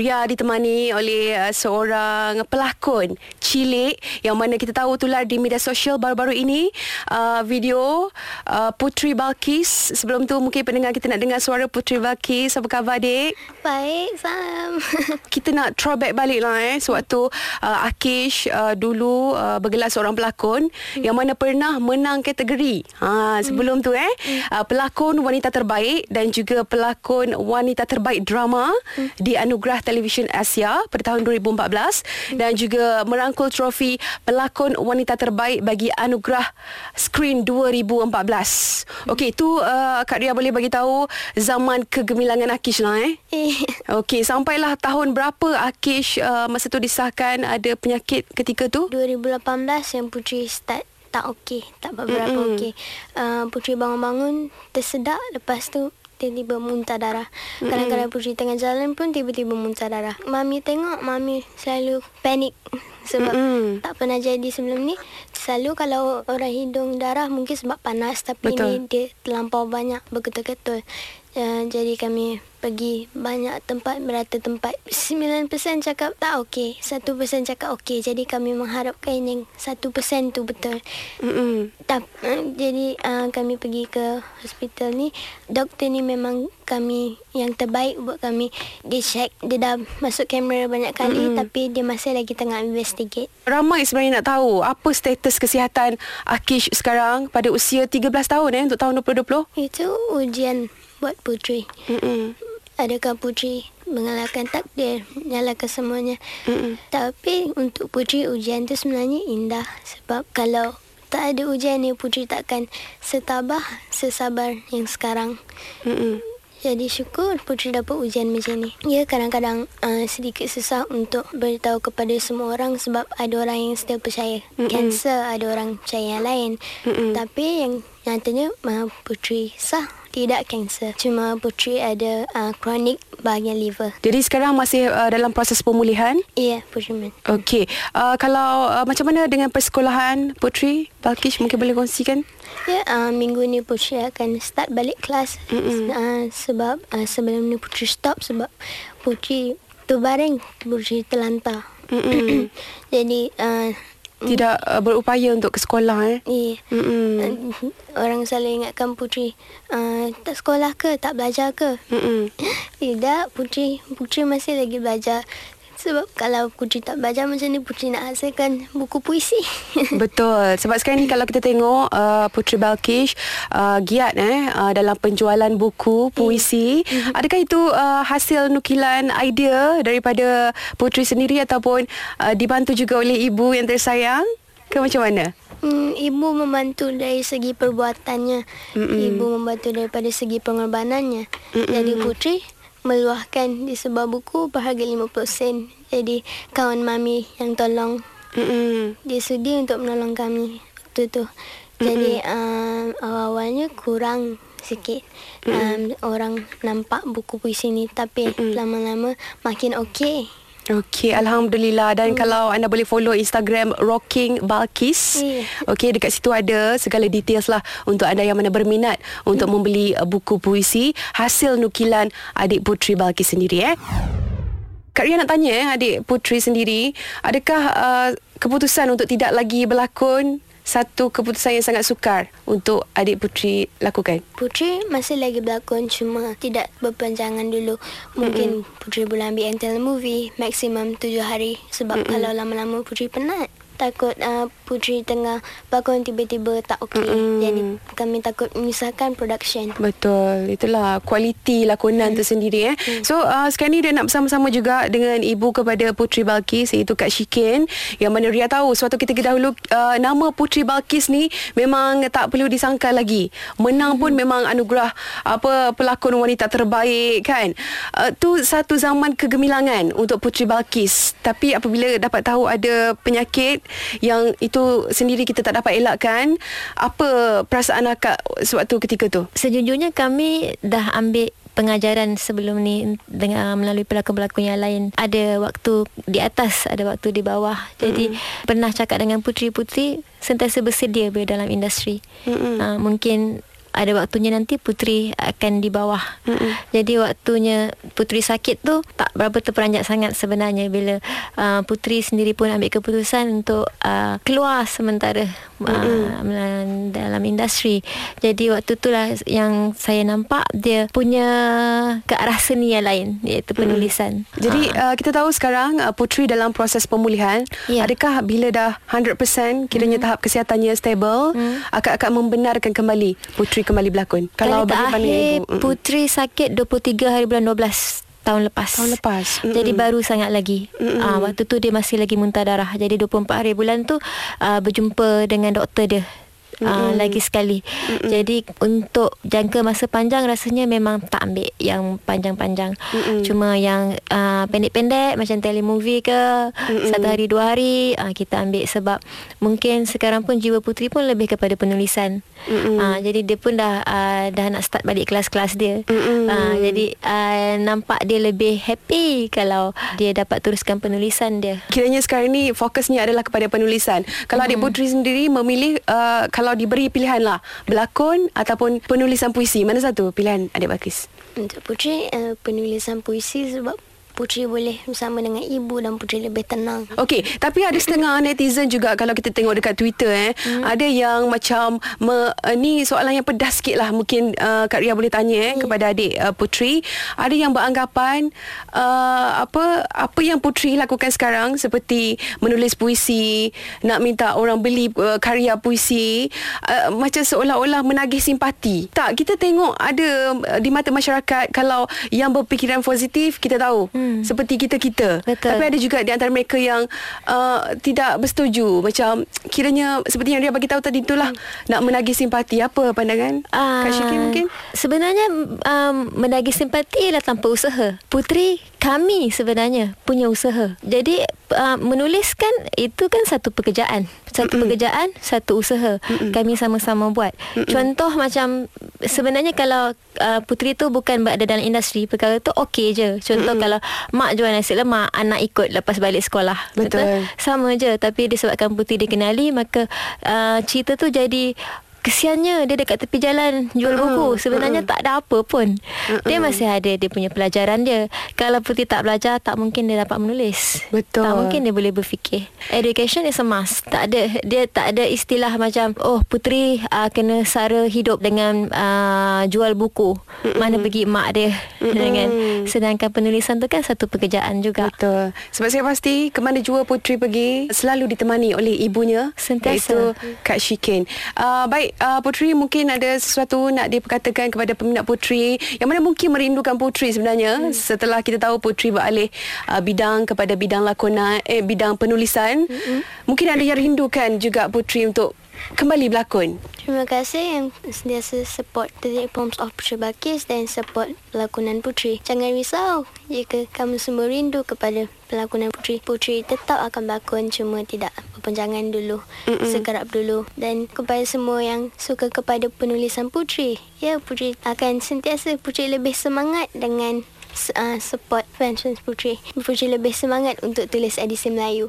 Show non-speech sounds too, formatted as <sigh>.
Ria ditemani oleh uh, seorang pelakon cilik yang mana kita tahu tular di media sosial baru-baru ini uh, video uh, Putri Balkis. Sebelum tu mungkin pendengar kita nak dengar suara Putri Balkis. Apa khabar adik? Baik, salam. <laughs> kita nak throwback balik lah eh sewaktu uh, Akish uh, dulu uh, bergelar seorang pelakon hmm. yang mana pernah menang kategori. Ha sebelum hmm. tu eh hmm. uh, pelakon wanita terbaik dan juga pelakon wanita terbaik drama hmm. di Anugerah Televisyen Asia pada tahun 2014 hmm. dan juga merangkul trofi pelakon wanita terbaik bagi Anugerah Screen 2014. Hmm. Okey, tu uh, Kak Ria boleh bagi tahu zaman kegemilangan Akish lah eh. Eh. Okey, sampailah tahun berapa Akish uh, masa tu disahkan ada penyakit ketika tu? 2018 yang Putri start tak okey, tak mm-hmm. okey. Uh, Putri bangun-bangun tersedak lepas tu tiba-tiba muntah darah. Kadang-kadang Putri tengah jalan pun tiba-tiba muntah darah. Mami tengok, Mami selalu panik <laughs> sebab mm-hmm. tak pernah jadi sebelum ni. Selalu kalau orang hidung darah mungkin sebab panas tapi Betul. ni dia terlampau banyak berketul-ketul. Uh, jadi kami pergi banyak tempat merata tempat. 9% cakap tak okey 1% cakap okey. Jadi kami mengharapkan yang 1% tu betul. Mm uh, jadi uh, kami pergi ke hospital ni doktor ni memang kami yang terbaik buat kami. Dia check dia dah masuk kamera banyak kali mm tapi dia masih lagi tengah investigate. Ramai sebenarnya nak tahu apa status kesihatan Akish sekarang pada usia 13 tahun eh untuk tahun 2020 itu ujian buat Putri. Mm-mm. Adakah Putri mengalahkan takdir, menyalahkan semuanya. Mm-mm. Tapi untuk Putri ujian tu sebenarnya indah. Sebab kalau tak ada ujian ni Putri takkan setabah, sesabar yang sekarang. Mm-mm. Jadi syukur Putri dapat ujian macam ni. Ya kadang-kadang uh, sedikit susah untuk beritahu kepada semua orang sebab ada orang yang still percaya. Kanser ada orang percaya yang lain. Mm-mm. Tapi yang nyatanya uh, Putri sah tidak kanser. Cuma Putri ada uh, kronik bahagian liver. Jadi sekarang masih uh, dalam proses pemulihan? Ya, yeah, Putri. Okey. Uh, kalau uh, macam mana dengan persekolahan Putri? Balkish mungkin boleh kongsikan? Ya, yeah, uh, minggu ni Putri akan start balik kelas. Uh, sebab uh, sebelum ni Putri stop sebab Putri terbaring. Putri terlantar. <coughs> Jadi uh, tidak uh, berupaya untuk ke sekolah eh. Iya. Mm-mm. Orang selalu ingatkan putri uh, tak sekolah ke, tak belajar ke? Mm-mm. <laughs> Tidak, putri putri masih lagi belajar. Sebab kalau Putri tak belajar macam ni Putri nak hasilkan buku puisi <laughs> Betul Sebab sekarang ni kalau kita tengok uh, Putri Balkish uh, Giat eh uh, Dalam penjualan buku puisi mm-hmm. Adakah itu uh, hasil nukilan idea Daripada Putri sendiri Ataupun uh, dibantu juga oleh ibu yang tersayang Ke macam mana? Hmm, ibu membantu dari segi perbuatannya. Mm-mm. Ibu membantu daripada segi pengorbanannya. Mm-mm. Jadi Putri meluahkan di sebuah buku berharga 50 sen. Jadi kawan mami yang tolong Mm-mm. dia sudi untuk menolong kami waktu tu. Jadi um, awal-awalnya kurang sikit um, orang nampak buku puisi ni tapi Mm-mm. lama-lama makin okey. Okey, Alhamdulillah. Dan mm. kalau anda boleh follow Instagram Rocking Balkis. Mm. Okey, dekat situ ada segala details lah untuk anda yang mana berminat untuk mm. membeli uh, buku puisi hasil nukilan adik putri Balkis sendiri. Eh. Kak Ria nak tanya eh, adik putri sendiri. Adakah uh, keputusan untuk tidak lagi berlakon satu keputusan yang sangat sukar untuk adik Putri lakukan? Putri masih lagi berlakon cuma tidak berpanjangan dulu. Mungkin mm-hmm. Putri boleh ambil entel movie maksimum tujuh hari sebab mm-hmm. kalau lama-lama Putri penat takut uh, Putri tengah bangun tiba-tiba tak okey. Mm-hmm. Jadi kami takut menyusahkan production. Betul. Itulah kualiti lakonan mm. tersendiri eh. Mm. So uh, sekarang ni dia nak bersama-sama juga dengan ibu kepada Putri Balkis iaitu Kak Shikin yang mana Ria tahu suatu ketika dahulu uh, nama Putri Balkis ni memang tak perlu disangka lagi. Menang mm. pun memang anugerah apa pelakon wanita terbaik kan. Uh, tu satu zaman kegemilangan untuk Putri Balkis. Tapi apabila dapat tahu ada penyakit yang itu sendiri kita tak dapat elakkan. Apa perasaan akak sewaktu ketika tu? Sejujurnya kami dah ambil pengajaran sebelum ni dengan melalui pelakon-pelakon yang lain. Ada waktu di atas ada waktu di bawah. Jadi mm-hmm. pernah cakap dengan putri-putri sentiasa bersedia berada dalam industri. Mm-hmm. uh, mungkin ada waktunya nanti Putri akan di bawah. Mm-mm. Jadi waktunya Putri sakit tu tak berapa terperanjat sangat sebenarnya bila uh, Putri sendiri pun ambil keputusan untuk uh, keluar sementara uh, dalam industri. Jadi waktu itulah yang saya nampak dia punya ke arah seni yang lain iaitu penulisan. Mm. Jadi uh. Uh, kita tahu sekarang uh, Putri dalam proses pemulihan. Yeah. Adakah bila dah 100% kiranya mm. tahap kesihatannya stable mm. akan akan membenarkan kembali Putri Putri kembali berlakon? Kalau bagaimana ibu? Putri sakit 23 hari bulan 12 tahun lepas. Tahun lepas. Mm-mm. Jadi baru sangat lagi. Uh, waktu tu dia masih lagi muntah darah. Jadi 24 hari bulan tu uh, berjumpa dengan doktor dia mm-hmm. uh, lagi sekali. Mm-hmm. Jadi untuk jangka masa panjang rasanya memang tak ambil yang panjang-panjang. Mm-hmm. Cuma yang uh, pendek-pendek macam telemovie ke mm-hmm. satu hari dua hari uh, kita ambil sebab mungkin sekarang pun jiwa putri pun lebih kepada penulisan. Mm-hmm. Uh, jadi dia pun dah uh, dah nak start balik kelas-kelas dia. Mm-hmm. Uh, jadi uh, nampak dia lebih happy kalau dia dapat teruskan penulisan dia. Kiranya sekarang ni fokusnya adalah kepada penulisan. Kalau mm-hmm. adik putri sendiri memilih uh, kalau kalau diberi pilihan lah. Berlakon ataupun penulisan puisi. Mana satu pilihan adik Bakis untuk putri uh, penulisan puisi sebab Putri boleh bersama dengan ibu dan Putri lebih tenang. Okey, tapi ada setengah <laughs> netizen juga kalau kita tengok dekat Twitter eh, hmm. ada yang macam me, uh, ni soalan yang pedas sikit lah mungkin uh, Kak Ria boleh tanya eh hmm. kepada adik uh, Putri. Ada yang beranggapan uh, apa apa yang Putri lakukan sekarang seperti menulis puisi, nak minta orang beli uh, karya puisi uh, macam seolah-olah menagih simpati. Tak, kita tengok ada uh, di mata masyarakat kalau yang berfikiran positif kita tahu. Hmm hmm. seperti kita-kita. Betul. Tapi ada juga di antara mereka yang uh, tidak bersetuju. Macam kiranya seperti yang dia bagi tahu tadi itulah hmm. nak menagih simpati. Apa pandangan uh, Kak Syikir mungkin? Sebenarnya um, menagih simpati ialah tanpa usaha. Putri kami sebenarnya punya usaha. Jadi uh, menuliskan itu kan satu pekerjaan. Satu Mm-mm. pekerjaan, satu usaha. Mm-mm. Kami sama-sama buat. Mm-mm. Contoh macam sebenarnya kalau uh, putri tu bukan berada dalam industri, perkara tu okey je. Contoh Mm-mm. kalau mak jual nasi lemak, anak ikut lepas balik sekolah. Betul. Betul? Sama je tapi disebabkan putri dikenali maka uh, cerita tu jadi kesiannya dia dekat tepi jalan jual uh-uh. buku. Sebenarnya uh-uh. tak ada apa pun. Uh-uh. dia masih ada dia punya pelajaran dia. Kalau putih tak belajar tak mungkin dia dapat menulis. Betul. Tak mungkin dia boleh berfikir. Education is a must. Tak ada dia tak ada istilah macam oh putri uh, kena sara hidup dengan uh, jual buku. Uh-uh. mana pergi mak dia uh-uh. <laughs> dengan sedangkan penulisan tu kan satu pekerjaan juga. Betul. Sebab saya pasti ke mana jua putri pergi selalu ditemani oleh ibunya sentiasa. iaitu Kak Shikin. Uh, baik uh, Putri mungkin ada sesuatu nak diperkatakan kepada peminat Putri yang mana mungkin merindukan Putri sebenarnya hmm. setelah kita tahu Putri beralih uh, bidang kepada bidang lakonan eh bidang penulisan hmm. mungkin ada yang rindukan juga Putri untuk kembali berlakon. Terima kasih yang sentiasa support The Poems of Putri Bakis dan support pelakonan Putri. Jangan risau jika kamu semua rindu kepada pelakonan Putri. Putri tetap akan berlakon cuma tidak berpanjangan dulu, Mm-mm. sekerap dulu. Dan kepada semua yang suka kepada penulisan Putri, ya Putri akan sentiasa Putri lebih semangat dengan uh, support fans-fans Putri. Putri lebih semangat untuk tulis edisi Melayu.